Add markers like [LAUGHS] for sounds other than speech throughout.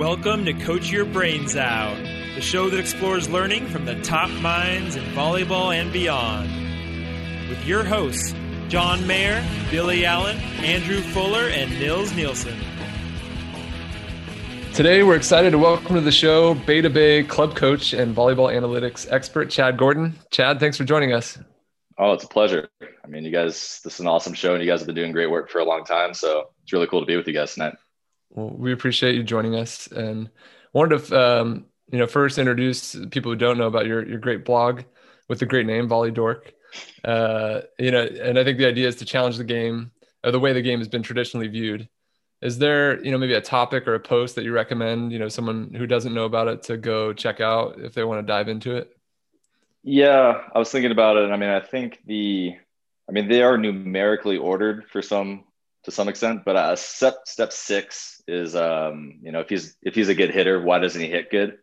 Welcome to Coach Your Brains Out, the show that explores learning from the top minds in volleyball and beyond. With your hosts, John Mayer, Billy Allen, Andrew Fuller, and Nils Nielsen. Today, we're excited to welcome to the show Beta Bay club coach and volleyball analytics expert, Chad Gordon. Chad, thanks for joining us. Oh, it's a pleasure. I mean, you guys, this is an awesome show, and you guys have been doing great work for a long time. So it's really cool to be with you guys tonight. Well, we appreciate you joining us, and wanted to, um, you know, first introduce people who don't know about your your great blog with the great name Volley Dork. Uh, you know, and I think the idea is to challenge the game or the way the game has been traditionally viewed. Is there, you know, maybe a topic or a post that you recommend, you know, someone who doesn't know about it to go check out if they want to dive into it? Yeah, I was thinking about it. I mean, I think the, I mean, they are numerically ordered for some to some extent, but uh, step step six is, um, you know, if he's if he's a good hitter, why doesn't he hit good?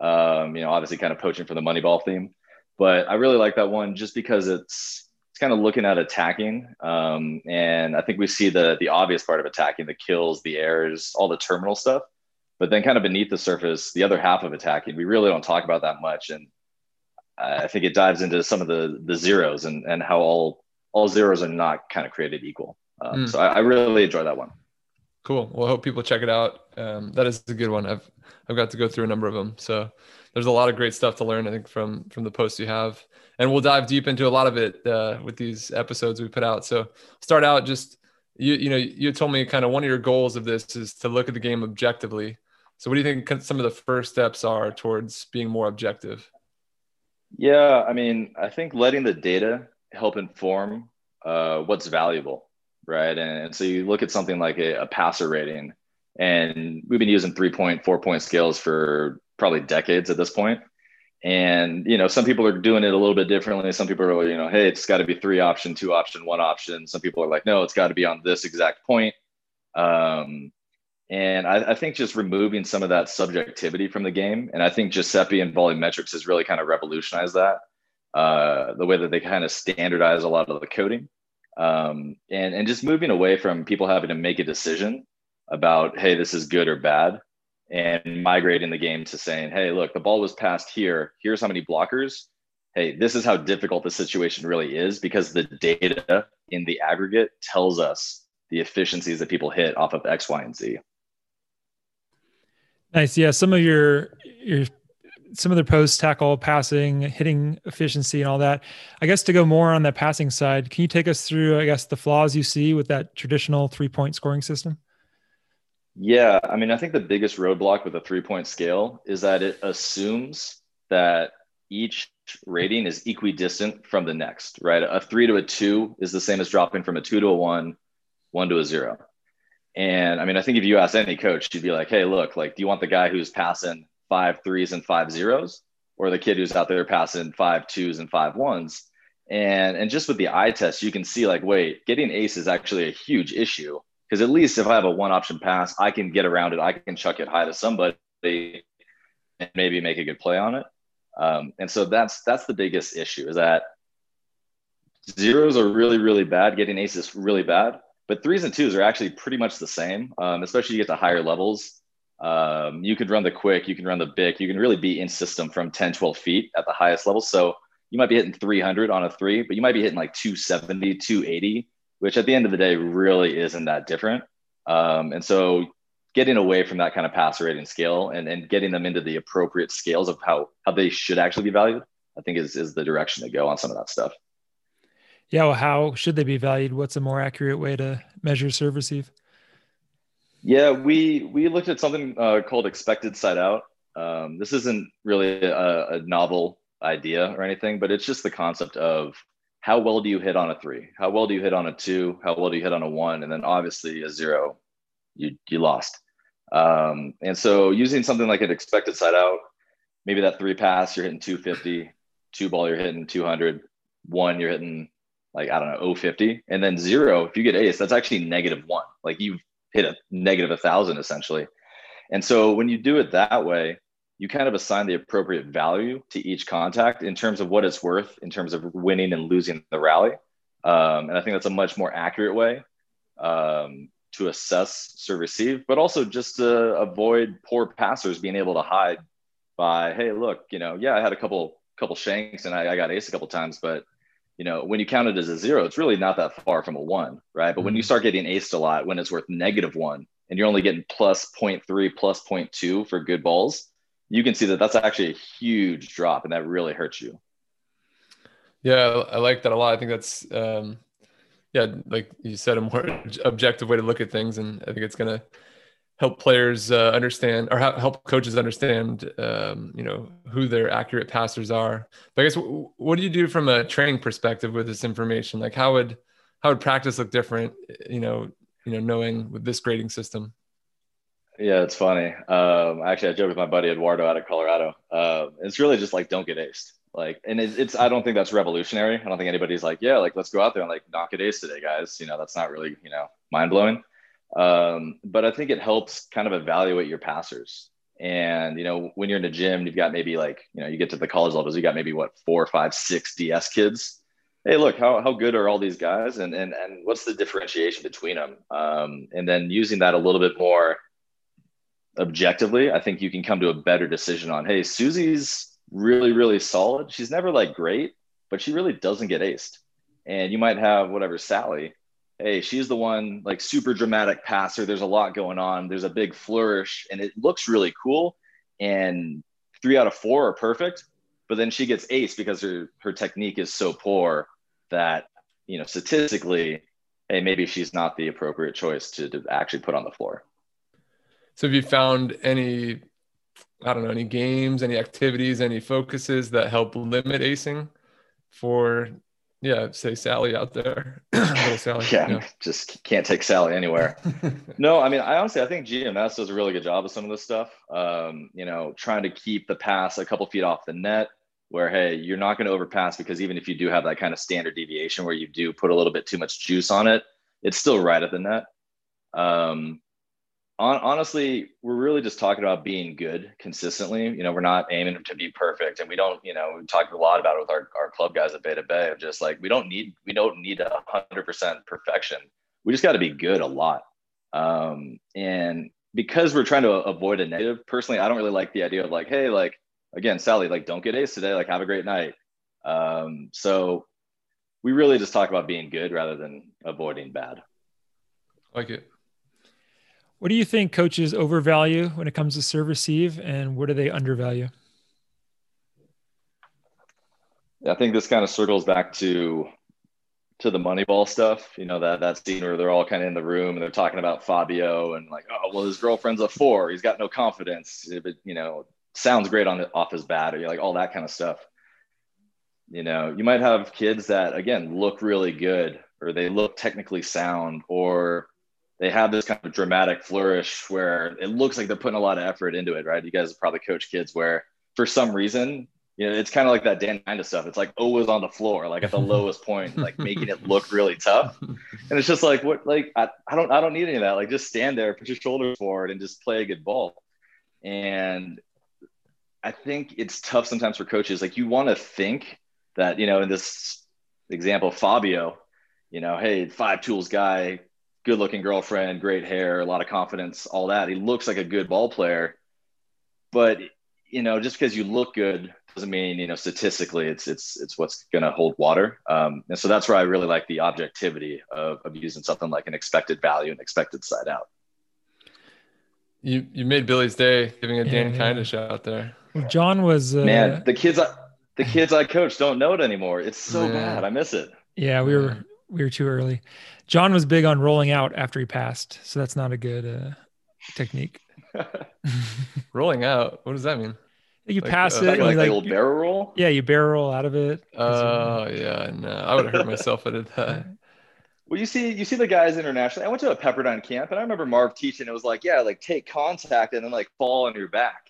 Um, you know, obviously, kind of poaching for the Moneyball theme, but I really like that one just because it's it's kind of looking at attacking, um, and I think we see the the obvious part of attacking, the kills, the errors, all the terminal stuff, but then kind of beneath the surface, the other half of attacking, we really don't talk about that much, and I think it dives into some of the the zeros and and how all all zeros are not kind of created equal. Um, mm. So I, I, really enjoy that one. Cool. Well, I hope people check it out. Um, that is a good one. I've I've got to go through a number of them. So there's a lot of great stuff to learn. I think from from the posts you have, and we'll dive deep into a lot of it uh, with these episodes we put out. So start out just you you know you told me kind of one of your goals of this is to look at the game objectively. So what do you think some of the first steps are towards being more objective? Yeah, I mean, I think letting the data help inform uh, what's valuable right? And, so you look at something like a, a passer rating, and we've been using three point, four point scales for probably decades at this point. And you know, some people are doing it a little bit differently. Some people are, you know, hey, it's got to be three option, two option, one option. Some people are like, no, it's got to be on this exact point. Um, and I, I, think just removing some of that subjectivity from the game, and I think Giuseppe and Metrics has really kind of revolutionized that. Uh, the way that they kind of standardize a lot of the coding um, and and just moving away from people having to make a decision about hey this is good or bad and migrating the game to saying hey look the ball was passed here. Here's how many blockers. Hey this is how difficult the situation really is because the data in the aggregate tells us the efficiencies that people hit off of x y and z. Nice. Yeah some of your your some of their posts tackle passing, hitting efficiency, and all that. I guess to go more on that passing side, can you take us through, I guess, the flaws you see with that traditional three point scoring system? Yeah, I mean, I think the biggest roadblock with a three point scale is that it assumes that each rating is equidistant from the next, right? A three to a two is the same as dropping from a two to a one, one to a zero. And I mean, I think if you ask any coach, you'd be like, hey, look, like, do you want the guy who's passing five threes and five zeros, or the kid who's out there passing five twos and five ones. And and just with the eye test, you can see like, wait, getting ace is actually a huge issue because at least if I have a one option pass, I can get around it. I can chuck it high to somebody and maybe make a good play on it. Um, and so that's that's the biggest issue is that zeros are really really bad. Getting aces really bad, but threes and twos are actually pretty much the same. Um, especially you get to higher levels. Um, you could run the quick, you can run the big, you can really be in system from 10, 12 feet at the highest level. So you might be hitting 300 on a three, but you might be hitting like 270, 280, which at the end of the day really isn't that different. Um, and so getting away from that kind of passer rating scale and, and getting them into the appropriate scales of how, how they should actually be valued, I think is, is the direction to go on some of that stuff. Yeah. Well, how should they be valued? What's a more accurate way to measure serve receive? Yeah, we we looked at something uh, called expected side out. Um, this isn't really a, a, novel idea or anything, but it's just the concept of how well do you hit on a three? How well do you hit on a two? How well do you hit on a one? And then obviously a zero, you you lost. Um, and so using something like an expected side out, maybe that three pass you're hitting 250, two ball you're hitting 200, one you're hitting like I don't know 050, and then zero if you get ace that's actually negative one. Like you've hit a negative a thousand essentially. And so when you do it that way, you kind of assign the appropriate value to each contact in terms of what it's worth in terms of winning and losing the rally. Um, and I think that's a much more accurate way. Um, to assess serve receive, but also just to avoid poor passers being able to hide by, hey, look, you know, yeah, I had a couple couple shanks and I, I got ace a couple times, but you know, when you count it as a zero, it's really not that far from a one, right? But when you mm-hmm. start getting aced a lot, when it's worth negative one, and you're only getting plus 0.3, plus 0.2 for good balls, you can see that that's actually a huge drop, and that really hurts you. Yeah, I like that a lot. I think that's, um, yeah, like you said, a more [LAUGHS] objective way to look at things, and I think it's gonna help players uh, understand or help coaches understand um, you know who their accurate passers are. But i guess what do you do from a training perspective with this information? Like how would how would practice look different you know you know knowing with this grading system? Yeah it's funny. Um, actually i joke with my buddy eduardo out of colorado. Uh, it's really just like don't get aced. Like and it, it's i don't think that's revolutionary. I don't think anybody's like yeah like let's go out there and like knock it ace today guys. You know that's not really you know mind-blowing um, but I think it helps kind of evaluate your passers. And you know, when you're in a gym, you've got maybe like you know, you get to the college levels, you got maybe what four, five, six DS kids. Hey, look, how, how good are all these guys, and and and what's the differentiation between them? Um, and then using that a little bit more objectively, I think you can come to a better decision on. Hey, Susie's really really solid. She's never like great, but she really doesn't get aced. And you might have whatever Sally, hey, she's the one like super dramatic passer. There's a lot going on. There's a big flourish and it looks really cool. And three out of four are perfect. But then she gets ace because her, her technique is so poor that, you know, statistically, hey, maybe she's not the appropriate choice to, to actually put on the floor. So have you found any, I don't know, any games, any activities, any focuses that help limit acing for yeah, say Sally out there. [CLEARS THROAT] Little Sally. yeah, yeah, just can't take Sally anywhere. [LAUGHS] no, I mean, I honestly, I think GMS does a really good job of some of this stuff. Um, you know, trying to keep the pass a couple feet off the net where, hey, you're not going to overpass because even if you do have that kind of standard deviation where you do put a little bit too much juice on it, it's still right at the net. Um, on, honestly, we're really just talking about being good consistently. You know, we're not aiming to be perfect, and we don't. You know, we talked a lot about it with our, our club guys at Beta Bay of just like we don't need we don't need a hundred percent perfection. We just got to be good a lot. Um, and because we're trying to avoid a negative, personally, I don't really like the idea of like, hey, like again, Sally, like don't get ace today. Like have a great night. Um, so we really just talk about being good rather than avoiding bad. Like it. What do you think coaches overvalue when it comes to serve receive, and what do they undervalue? I think this kind of circles back to to the Moneyball stuff. You know that that scene where they're all kind of in the room and they're talking about Fabio and like, oh well, his girlfriend's a four. He's got no confidence. But you know, sounds great on the, off his bat, or like all that kind of stuff. You know, you might have kids that again look really good, or they look technically sound, or they have this kind of dramatic flourish where it looks like they're putting a lot of effort into it, right? You guys probably coach kids where for some reason, you know, it's kind of like that Dan kind of stuff. It's like always on the floor, like at the [LAUGHS] lowest point, like making it look really tough. And it's just like, what, like, I, I don't, I don't need any of that. Like just stand there, put your shoulders forward and just play a good ball. And I think it's tough sometimes for coaches. Like you want to think that, you know, in this example, Fabio, you know, hey, five tools guy, good looking girlfriend, great hair, a lot of confidence, all that. He looks like a good ball player. But you know, just because you look good doesn't mean you know statistically it's it's it's what's going to hold water. Um, and so that's where I really like the objectivity of, of using something like an expected value and expected side out. You you made Billy's day giving a Dan yeah, yeah. shout out there. John was uh, man. The kids I, the kids I coach don't know it anymore. It's so bad. I miss it. Yeah, we were we were too early. John was big on rolling out after he passed, so that's not a good uh, technique. [LAUGHS] [LAUGHS] rolling out, what does that mean? You like, pass uh, it, like, like, like barrel roll. Yeah, you barrel roll out of it. Oh uh, yeah, no, I would have hurt myself if I did that. [LAUGHS] Well, you see, you see the guys internationally. I went to a Pepperdine camp, and I remember Marv teaching. It was like, yeah, like take contact and then like fall on your back.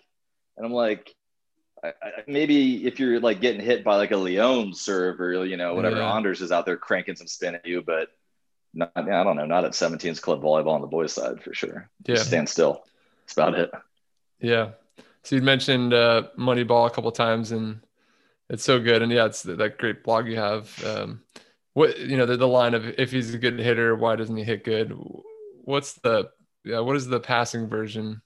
And I'm like, I, I, maybe if you're like getting hit by like a Leon serve or you know whatever yeah. Anders is out there cranking some spin at you, but not, I don't know, not at 17s club volleyball on the boys' side for sure. Yeah. Just stand still. That's about it. Yeah. So you mentioned uh, Moneyball a couple times, and it's so good. And yeah, it's that great blog you have. Um, what you know, the, the line of if he's a good hitter, why doesn't he hit good? what's the yeah what is the passing version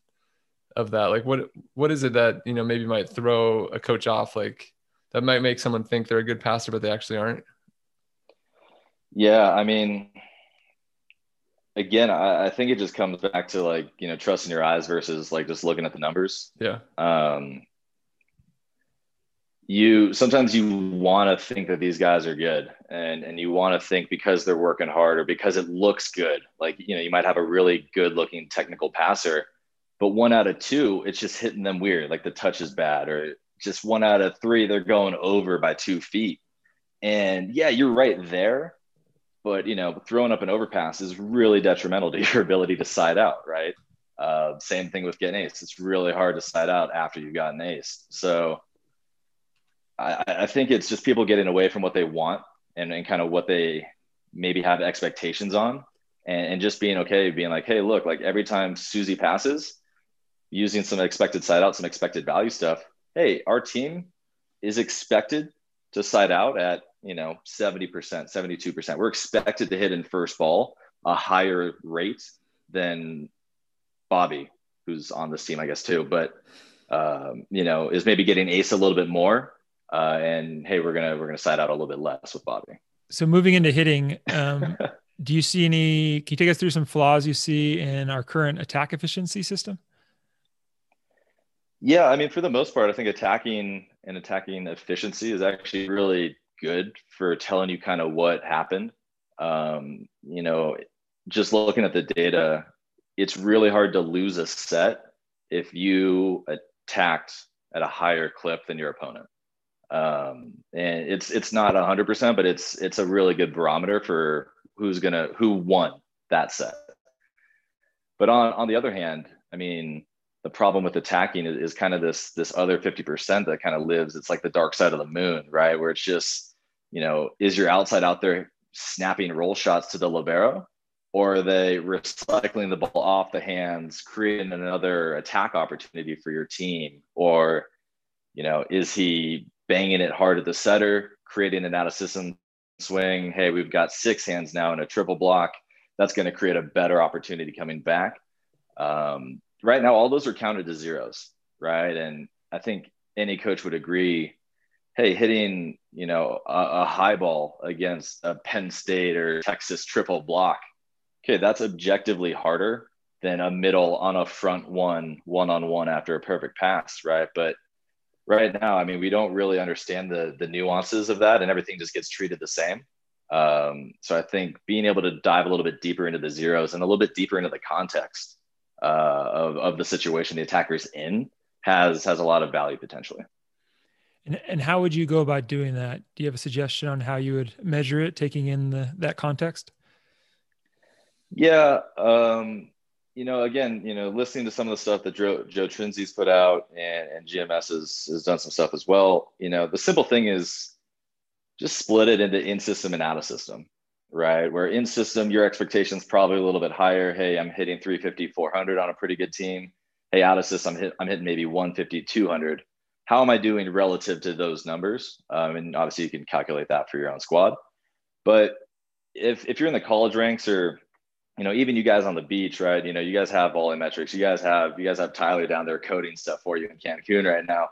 of that? Like what what is it that you know maybe might throw a coach off like that might make someone think they're a good passer but they actually aren't? Yeah, I mean, again, I, I, think it just comes back to like you know trusting your eyes versus like just looking at the numbers. Yeah. Um, you sometimes you want to think that these guys are good and and you want to think because they're working hard or because it looks good like you know you might have a really good looking technical passer but one out of two it's just hitting them weird like the touch is bad or just one out of three they're going over by two feet and yeah you're right there but you know throwing up an overpass is really detrimental to [LAUGHS] your ability to side out right? Uh, same thing with getting ace it's really hard to side out after you've gotten ace so I, I think it's just people getting away from what they want and, and kind of what they maybe have expectations on and, and just being okay being like hey look like every time susie passes using some expected side out some expected value stuff hey our team is expected to side out at you know 70% 72% we're expected to hit in first ball a higher rate than bobby who's on this team i guess too but um, you know is maybe getting ace a little bit more uh, and hey, we're gonna we're gonna side out a little bit less with Bobby. So moving into hitting, um, [LAUGHS] do you see any? Can you take us through some flaws you see in our current attack efficiency system? Yeah, I mean, for the most part, I think attacking and attacking efficiency is actually really good for telling you kind of what happened. Um, you know, just looking at the data, it's really hard to lose a set if you attacked at a higher clip than your opponent um, and it's it's not hundred percent, but it's it's a really good barometer for who's gonna who won that set. But on on the other hand, I mean, the problem with attacking is, is kind of this this other fifty percent that kind of lives. It's like the dark side of the moon, right? Where it's just you know, is your outside out there snapping roll shots to the libero, or are they recycling the ball off the hands, creating another attack opportunity for your team, or you know, is he banging it hard at the setter, creating an out of system swing. Hey, we've got six hands now in a triple block. That's going to create a better opportunity coming back. Um, right now, all those are counted to zeros, right? And I think any coach would agree. Hey, hitting you know a, a high ball against a Penn State or Texas triple block. Okay, that's objectively harder than a middle on a front one one on one after a perfect pass, right? But right now, I mean, we don't really understand the the nuances of that, and everything just gets treated the same. Um, so I think being able to dive a little bit deeper into the zeros and a little bit deeper into the context uh, of of the situation the attacker's in has has a lot of value potentially. And, and how would you go about doing that? Do you have a suggestion on how you would measure it, taking in the, that context? Yeah, um, you know, again, you know, listening to some of the stuff that Joe, Joe Trinsey's put out and, and GMS has, has done some stuff as well. You know, the simple thing is just split it into in system and out of system, right? Where in system, your expectations probably a little bit higher. Hey, I'm hitting 350, 400 on a pretty good team. Hey, out of system, I'm, hit, I'm hitting maybe 150, 200. How am I doing relative to those numbers? Um, and obviously, you can calculate that for your own squad. But if, if you're in the college ranks or you know, even you guys on the beach, right? You know, you guys have VolleyMetrics. You guys have you guys have Tyler down there coding stuff for you in Cancun right now.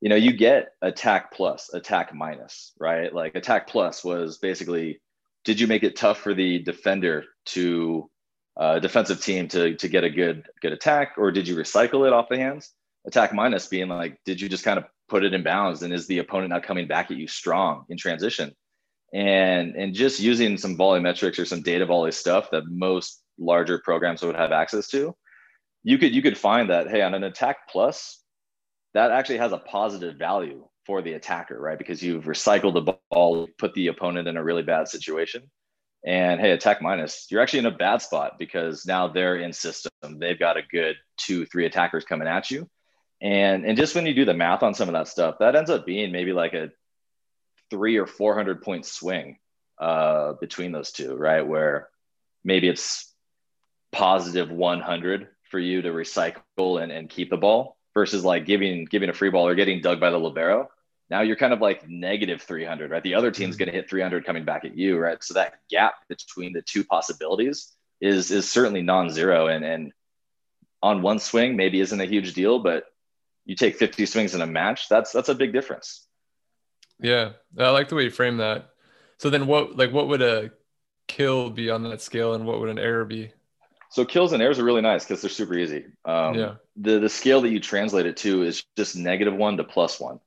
You know, you get attack plus, attack minus, right? Like attack plus was basically, did you make it tough for the defender to uh, defensive team to to get a good good attack, or did you recycle it off the hands? Attack minus being like, did you just kind of put it in bounds, and is the opponent not coming back at you strong in transition? and and just using some VolleyMetrics or some DataVolley stuff that most larger programs would have access to you could you could find that hey on an attack plus that actually has a positive value for the attacker right? Because you've recycled the ball put the opponent in a really bad situation. And hey attack minus you're actually in a bad spot because now they're in system. They've got a good two three attackers coming at you. And and just when you do the math on some of that stuff that ends up being maybe like a three or 400 point swing uh, between those two, right? Where maybe it's positive 100 for you to recycle and, and keep the ball versus like giving giving a free ball or getting dug by the libero. Now you're kind of like negative 300, right? The other team's going to hit 300 coming back at you, right? So that gap between the two possibilities is is certainly non-zero and and on one swing maybe isn't a huge deal, but you take 50 swings in a match, that's that's a big difference. Yeah, I like the way you frame that. So then, what like what would a kill be on that scale, and what would an error be? So kills and errors are really nice because they're super easy. Um, yeah. The the scale that you translate it to is just negative one to plus one.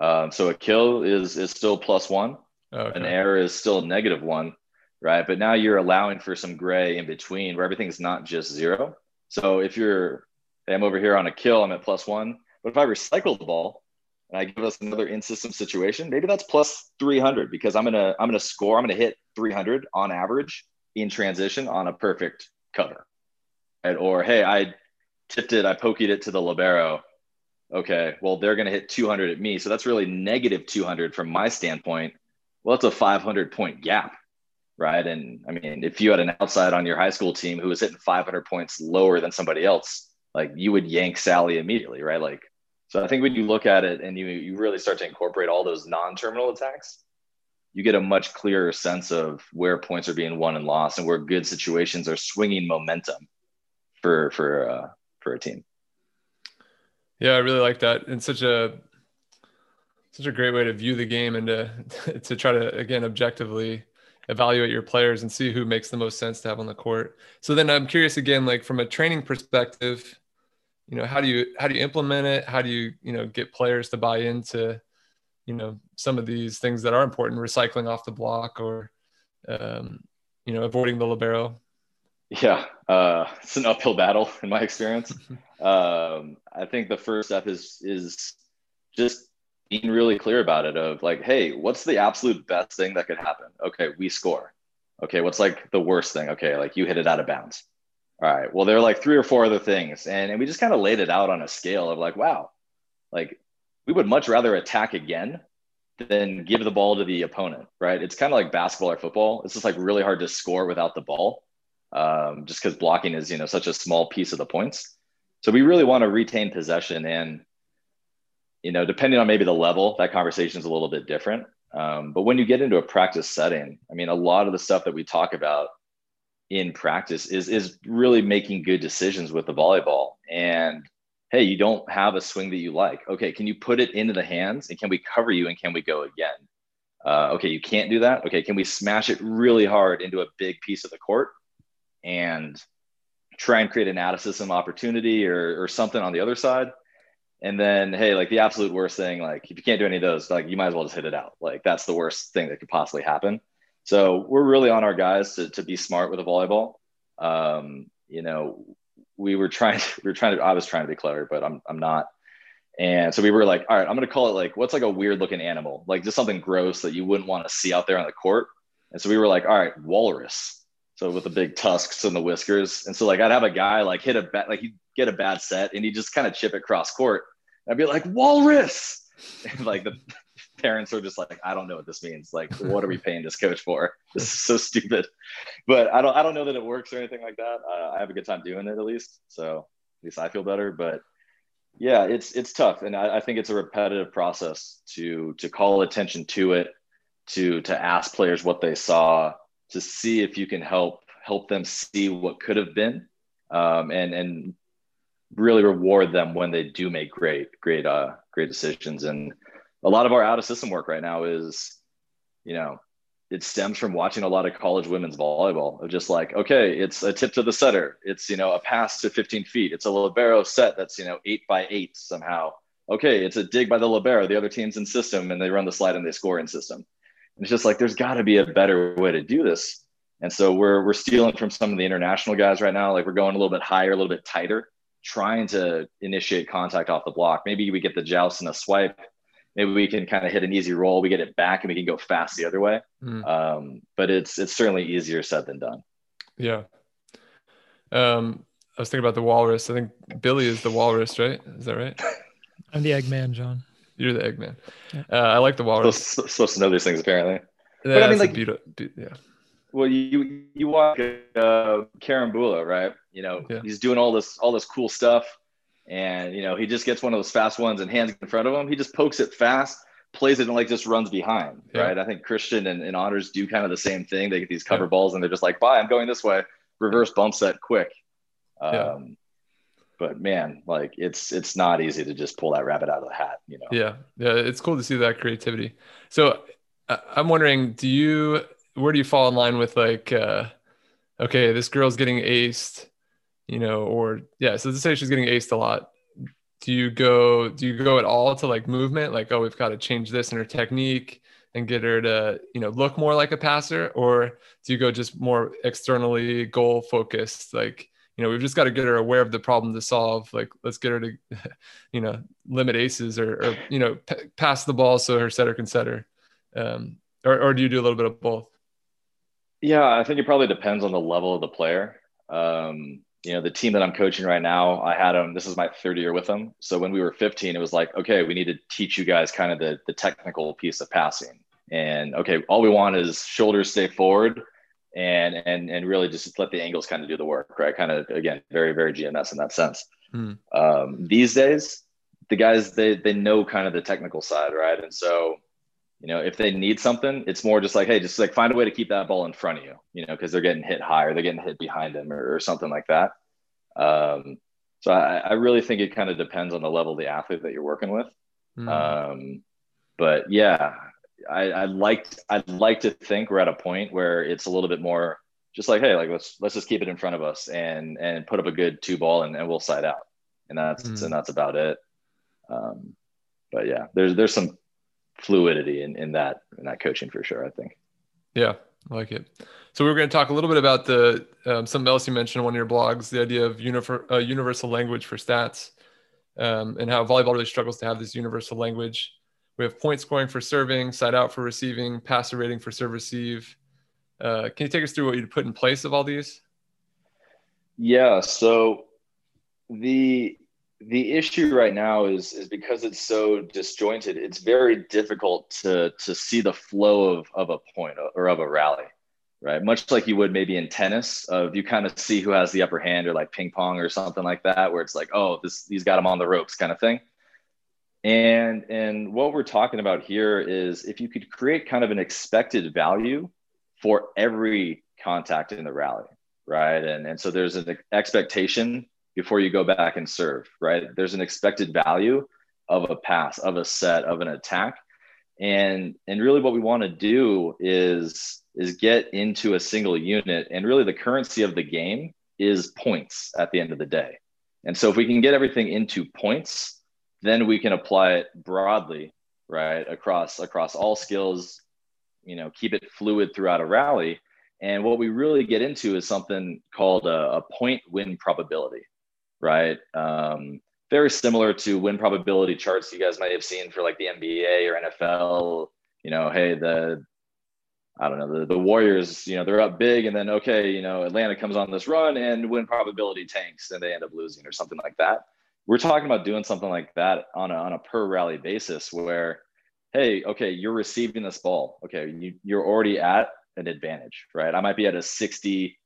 Um, so a kill is is still plus one. Okay. An error is still negative one, right? But now you're allowing for some gray in between where everything's not just zero. So if you're, hey, I'm over here on a kill, I'm at plus one. But if I recycle the ball and I give us another in-system situation, maybe that's plus 300 because I'm gonna I'm gonna score, I'm gonna hit 300 on average in transition on a perfect cover. Right? Or hey, I tipped it, I poked it to the libero. Okay, well they're gonna hit 200 at me, so that's really negative 200 from my standpoint. Well, that's a 500 point gap, right? And I mean, if you had an outside on your high school team who was hitting 500 points lower than somebody else, like you would yank Sally immediately, right? Like so I think when you look at it and you, you really start to incorporate all those non-terminal attacks, you get a much clearer sense of where points are being won and lost and where good situations are swinging momentum for for uh, for a team. Yeah, I really like that. And such a such a great way to view the game and to [LAUGHS] to try to again objectively evaluate your players and see who makes the most sense to have on the court. So then I'm curious again, like from a training perspective, you know how do you how do you implement it how do you you know get players to buy into you know some of these things that are important recycling off the block or um, you know avoiding the libero yeah uh, it's an uphill battle in my experience [LAUGHS] um, i think the first step is is just being really clear about it of like hey what's the absolute best thing that could happen okay we score okay what's like the worst thing okay like you hit it out of bounds all right. Well, there are like three or four other things. And, and we just kind of laid it out on a scale of like, wow, like we would much rather attack again than give the ball to the opponent, right? It's kind of like basketball or football. It's just like really hard to score without the ball, um, just because blocking is, you know, such a small piece of the points. So we really want to retain possession. And, you know, depending on maybe the level, that conversation is a little bit different. Um, but when you get into a practice setting, I mean, a lot of the stuff that we talk about in practice is is really making good decisions with the volleyball and hey you don't have a swing that you like. Okay can you put it into the hands and can we cover you and can we go again? Uh, okay you can't do that. Okay can we smash it really hard into a big piece of the court and try and create an system opportunity or, or something on the other side? And then hey like the absolute worst thing like if you can't do any of those like you might as well just hit it out. Like that's the worst thing that could possibly happen. So we're really on our guys to, to be smart with a volleyball. Um, you know, we were trying, we were trying to, I was trying to be clever, but I'm, I'm not. And so we were like, all right, I'm to call it like, what's like a weird looking animal, like just something gross that you wouldn't want to see out there on the court. And so we were like, all right, walrus. So with the big tusks and the whiskers. And so like, I'd have a guy like hit a bat, like he'd get a bad set and he'd just kind of chip it cross court. I'd be like, walrus. [LAUGHS] And like the, parents are just like, I don't know what this means. Like, [LAUGHS] what are we paying this coach for? [LAUGHS] This is so stupid. But I don't, I don't know that it works or anything like that. Uh, I have a good time doing it at least. So at least I feel better. But yeah, it's it's tough, and I, I think it's a repetitive process to to call attention to it, to to ask players what they saw, to see if you can help help them see what could have been, um, and and really reward them when they do make great great uh great decisions and a lot of our out of system work right now is, you know, it stems from watching a lot of college women's volleyball of just like, okay, it's a tip to the setter. It's, you know, a pass to 15 feet. It's a libero set that's, you know, eight by eight somehow. Okay, it's a dig by the libero. The other team's in system and they run the slide and they score in system. And it's just like, there's got to be a better way to do this. And so we're, we're stealing from some of the international guys right now. Like we're going a little bit higher, a little bit tighter, trying to initiate contact off the block. Maybe we get the joust and a swipe maybe we can kind of hit an easy roll, we get it back, and we can go fast the other way. Mm. Um, but it's it's certainly easier said than done. Yeah. Um, I was thinking about the walrus. I think Billy is the walrus, right? Is that right? [LAUGHS] I'm the Eggman, John. You're the Eggman. Yeah. Uh, I like the walrus. Supposed, supposed to know these things apparently. Yeah, but I mean, like, be- yeah. Well, you you watch uh, Bula, right? You know, yeah. he's doing all this all this cool stuff and you know he just gets one of those fast ones and hands in front of him. He just pokes it fast, plays it, and like just runs behind. Yeah. Right. I think Christian and, and Anders do kind of the same thing. They get these cover yeah. balls and they're just like, "Bye, I'm going this way." reverse bump set quick. Um, Yeah. But man, like it's it's not easy to just pull that rabbit out of the hat, you know. Yeah, yeah, it's cool to see that creativity. So I'm wondering, do you where do you fall in line with like, uh, okay, this girl's getting aced, you know, or yeah, so let's say she's getting aced a lot. Do you go do you go at all to like movement, like oh we've got to change this in her technique and get her to you know look more like a passer, or do you go just more externally goal focused, like you know we've just got to get her aware of the problem to solve, like let's get her to [LAUGHS] you know limit aces or, or you know p- pass the ball so her setter can set her um, or, or do you do a little bit of both? Yeah, I think it probably depends on the level of the player. Um, you know, the team that I'm coaching right now, I had them. This is my third year with them. So when we were 15, it was like, okay, we need to teach you guys kind of the the technical piece of passing. And okay, all we want is shoulders stay forward, and and and really just let the angles kind of do the work, right? Kind of again, very very GMS in that sense. Hmm. Um, these days, the guys they they know kind of the technical side, right? And so you know, if they need something, it's more just like, hey, just like find a way to keep that ball in front of you, you know, because they're getting hit higher, they're getting hit behind them or, or something like that. Um, so I, I really think it kind of depends on the level of the athlete that you're working with. Hmm. Um, but yeah, I, I like I'd like to think we're at a point where it's a little bit more just like, hey, like let's let's just keep it in front of us and and put up a good two ball and, and we'll side out. And that's Mm. and that's about it. Um, but yeah, there's there's some fluidity in, in that in that coaching for sure, I think. yeah i like it so we are going to talk a little bit about the um, something else you mentioned in one of your blogs the idea of univer- uh, universal language for stats um, and how volleyball really struggles to have this universal language we have point scoring for serving side out for receiving passer rating for serve receive uh, can you take us through what you put in place of all these Yeah. So the the issue right now is is because it's so disjointed. It's very difficult to to see the flow of of a point uh, or of a rally, right? Much like you would maybe in tennis, uh, of you kind of see who has the upper hand, or like ping pong or something like that, where it's like, oh, this he's got him on the ropes, kind of thing. And and what we're talking about here is if you could create kind of an expected value for every contact in the rally, right? And and so there's an expectation before you go back and serve, right? There's an expected value of a pass, of a set, of an attack. And and really what we want to do is is get into a single unit and really the currency of the game is points at the end of the day. And so if we can get everything into points, then we can apply it broadly, right? Across across all skills, you know, keep it fluid throughout a rally. And what we really get into is something called a, a point win probability, right? Um, very similar to win probability charts you guys might have seen for like the NBA or NFL. You know, hey, the I don't know, the, the Warriors, you know, they're up big and then okay, you know, Atlanta comes on this run and win probability tanks and they end up losing or something like that. We're talking about doing something like that on a on a per rally basis where, hey, okay, you're receiving this ball. Okay, you, you're already at an advantage, right? I might be at a 60,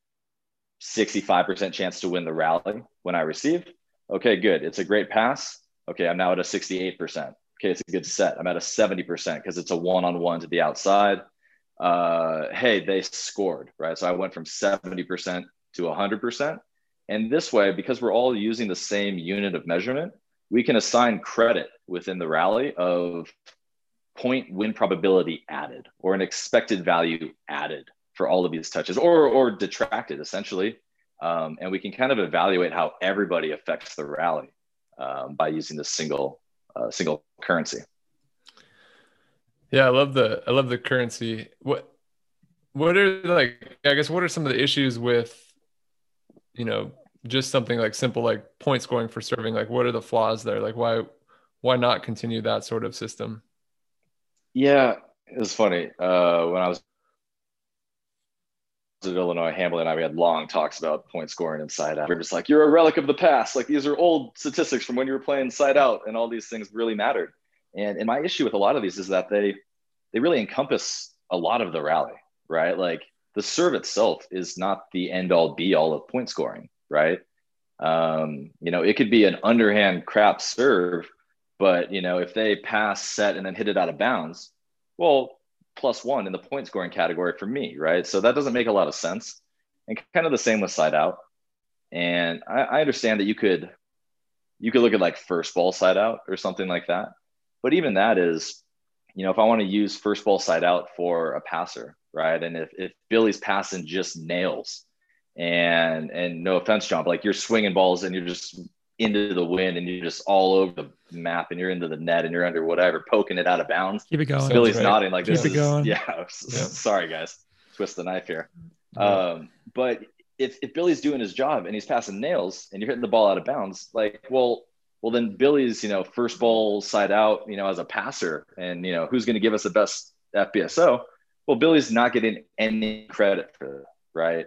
65% chance to win the rally when I receive. Okay, good. It's a great pass. Okay, I'm now at a 68%. Okay, it's a good set. I'm at a 70% because it's a one on one to the outside. Uh, hey, they scored, right? So I went from 70% to 100%. And this way, because we're all using the same unit of measurement, we can assign credit within the rally of point win probability added or an expected value added for all of these touches or, or detracted essentially. Um, and we can kind of evaluate how everybody affects the rally um, by using this single uh, single currency. Yeah, I love the I love the currency. What what are like I guess what are some of the issues with you know just something like simple like point scoring for serving like what are the flaws there like why why not continue that sort of system Yeah, it was funny. Uh, when I was at Illinois, Hamblin and I, we had long talks about point scoring and side out. We are just like, you're a relic of the past. Like these are old statistics from when you were playing side out, and all these things really mattered. And and my issue with a lot of these is that they they really encompass a lot of the rally, right? Like the serve itself is not the end all be all of point scoring, right? Um, you know, it could be an underhand crap serve, but you know, if they pass, set, and then hit it out of bounds, well, plus one in the point scoring category for me, right? So that doesn't make a lot of sense. And kind of the same with side out. And I, I understand that you could you could look at like first ball side out or something like that. But even that is, you know, if I want to use first ball side out for a passer, right? And if, if Billy's passing just nails and and no offense, John, but like you're swinging balls and you're just into the wind and you're just all over the map and you're into the net and you're under whatever, poking it out of bounds. Keep it going. Billy's nodding like Keep this it is going. yeah. [LAUGHS] Yeah. Sorry guys, twist the knife here. Yeah. Um, but if, if Billy's doing his job and he's passing nails and you're hitting the ball out of bounds, like, well, well, then Billy's, you know, first ball side out, you know, as a passer and, you know, who's going to give us the best FBSO? Well, Billy's not getting any credit for that, right?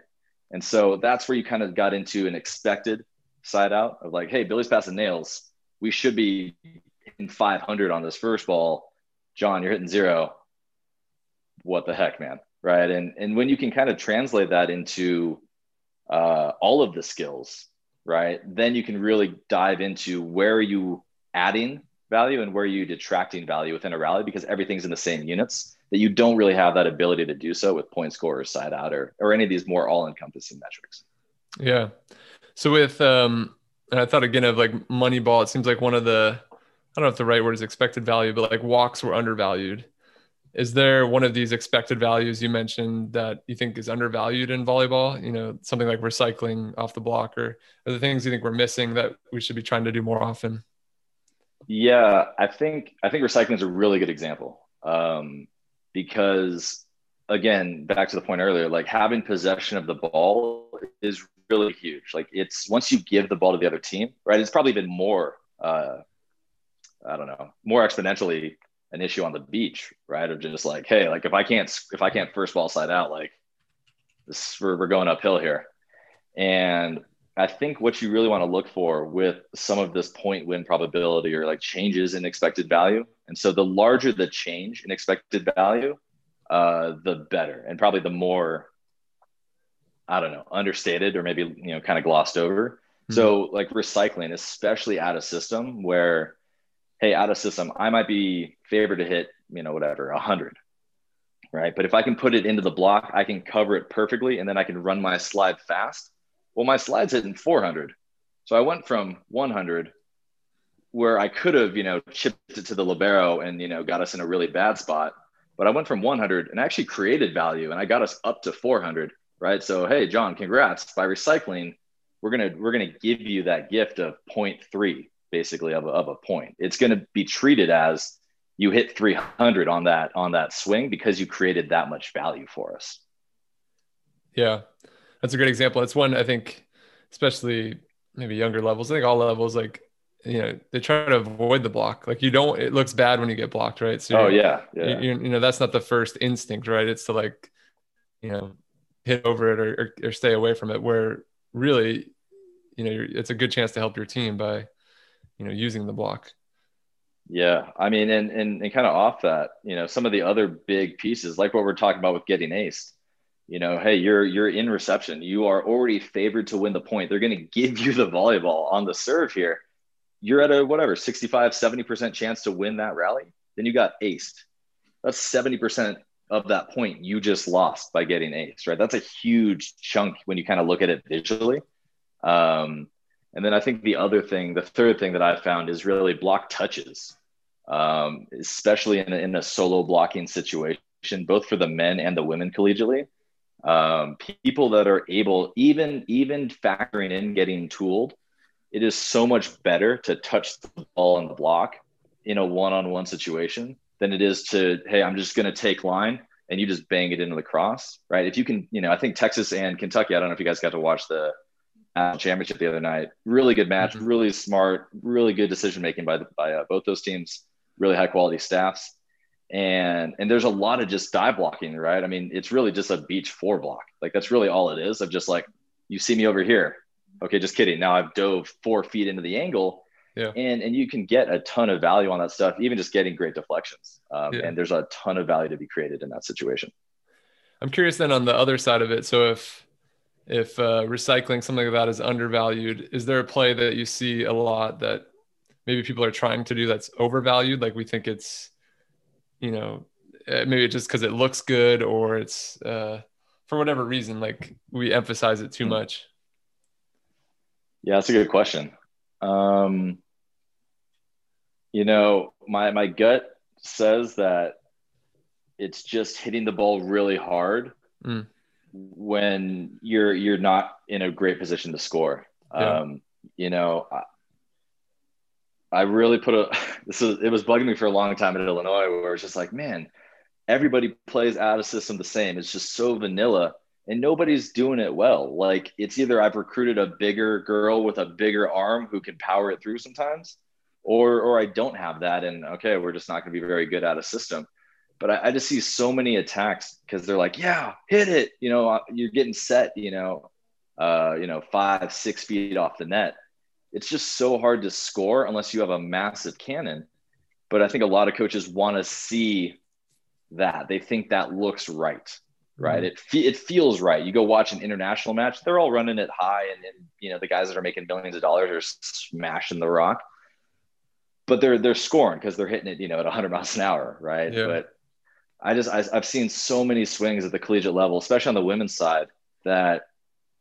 And so that's where you kind of got into an expected side out of like, hey, Billy's passing nails. We should be hitting 500 on this first ball. John, you're hitting zero. What the heck, man? Right. And, and when you can kind of translate that into uh, all of the skills, right, then you can really dive into where are you adding value and where are you detracting value within a rally because everything's in the same units that you don't really have that ability to do so with point scorers, side out, or, or any of these more all encompassing metrics. Yeah. So with um, and I thought again of like Moneyball. It seems like one of the I don't know if the right word is expected value, but like walks were undervalued. Is there one of these expected values you mentioned that you think is undervalued in volleyball? You know, something like recycling off the block, or are the things you think we're missing that we should be trying to do more often? Yeah, I think I think recycling is a really good example um, because again, back to the point earlier, like having possession of the ball is really huge. Like it's once you give the ball to the other team, right? It's probably even more, uh, I don't know, more exponentially an issue on the beach, right? Of just like, hey, like if I can't if I can't first ball side out, like this we're, we're going uphill here, and I think what you really want to look for with some of this point win probability or like changes in expected value. And so the larger the change in expected value, uh, the better, and probably the more, I don't know, understated or maybe, you know, kind of glossed over. Mm-hmm. So like recycling, especially out of system where, hey, out of system, I might be favored to hit, you know, whatever, a hundred, right? But if I can put it into the block, I can cover it perfectly and then I can run my slide fast well, my slide's hitting 400. So I went from 100 where I could have, you know, chipped it to the libero and, you know, got us in a really bad spot. But I went from 100 and actually created value and I got us up to 400. Right. So, hey, John, congrats. By recycling, we're going to, we're to give you that gift of 0.3 basically of a, of a point. It's going to be treated as you hit 300 on that, on that swing because you created that much value for us. Yeah that's a great example. It's one I think, especially maybe younger levels. I think all levels, like you know, they try to avoid the block. Like you don't. It looks bad when you get blocked, right? So oh yeah, yeah. You, you know, that's not the first instinct, right? It's to like, you know, hit over it or, or, or stay away from it. Where really, you know, it's a good chance to help your team by, you know, using the block. Yeah, I mean, and and and kind of off that, you know, some of the other big pieces, like what we're talking about with getting aced you know, hey, you're you're in reception. You are already favored to win the point. They're going to give you the volleyball on the serve here. You're at a whatever 65, 70% chance to win that rally. Then you got aced. That's 70% of that point you just lost by getting aced, right? That's a huge chunk when you kind of look at it visually. Um, and then I think the other thing, the third thing that I found is really block touches, um, especially in a, in a solo blocking situation, both for the men and the women collegially um, people that are able even even factoring in getting tooled it is so much better to touch the ball on the block in a one-on-one situation than it is to hey i'm just going to take line and you just bang it into the cross right? If you can you know i think texas and kentucky i don't know if you guys got to watch the championship the other night. Really good match mm-hmm. really smart really good decision making by the, by uh, both those teams really high quality staffs. And and there's a lot of just dive blocking right? I mean it's really just a beach four block. Like that's really all it is of just like you see me over here. Okay just kidding. Now i've dove four feet into the angle yeah. and and you can get a ton of value on that stuff even just getting great deflections um, yeah. and there's a ton of value to be created in that situation i'm curious then on the other side of it so if if uh, recycling something like that is undervalued is there a play that you see a lot that maybe people are trying to do that's overvalued like we think it's you know, uh, maybe just because it looks good or it's uh, for whatever reason, like we emphasize it too Hmm. much. Yeah, that's a good question. Um, you know, my my gut says that it's just hitting the ball really hard Mm. when you're you're not in a great position to score. Yeah. Um, you know, I, I really put a [LAUGHS] this is it was bugging me for a long time at Illinois where it's just like, man, everybody plays out of system the same. It's just so vanilla and nobody's doing it well. Like it's either I've recruited a bigger girl with a bigger arm who can power it through sometimes, or or I don't have that, and okay, we're just not going to be very good at a system. But I, I just see so many attacks because they're like, yeah, hit it. You know, uh, you're getting set. You know, uh, you know, five six feet off the net. It's just so hard to score unless you have a massive cannon. But I think a lot of coaches want to see that. They think that looks right right? It fe- it feels right. You go watch an international match; they're all running it high, and, and you know the guys that are making millions of dollars are smashing the rock, but they're they're scoring because they're hitting it, you know, at 100 miles an hour, right? Yeah. But I just I, I've seen so many swings at the collegiate level, especially on the women's side, that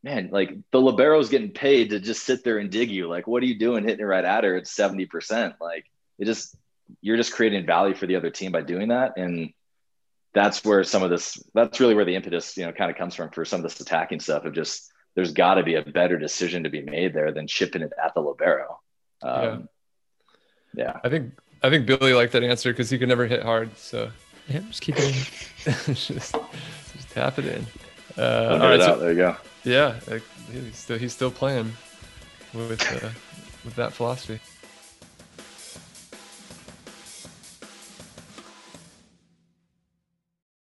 man, like the libero's getting paid to just sit there and dig you. Like, what are you doing hitting it right at her at 70 percent? Like, it just you're just creating value for the other team by doing that, and that's where some of this that's really where the impetus you know kind of comes from for some of this attacking stuff of just there's got to be a better decision to be made there than chipping it at the libero um, yeah. I think I think Billy liked that answer because he could never hit hard. So Yeah, just keep it in. [LAUGHS] just, just tap it in. Uh, I'll all get right, it so- there you go yeah, like, he's still he's still playing with uh, with that philosophy.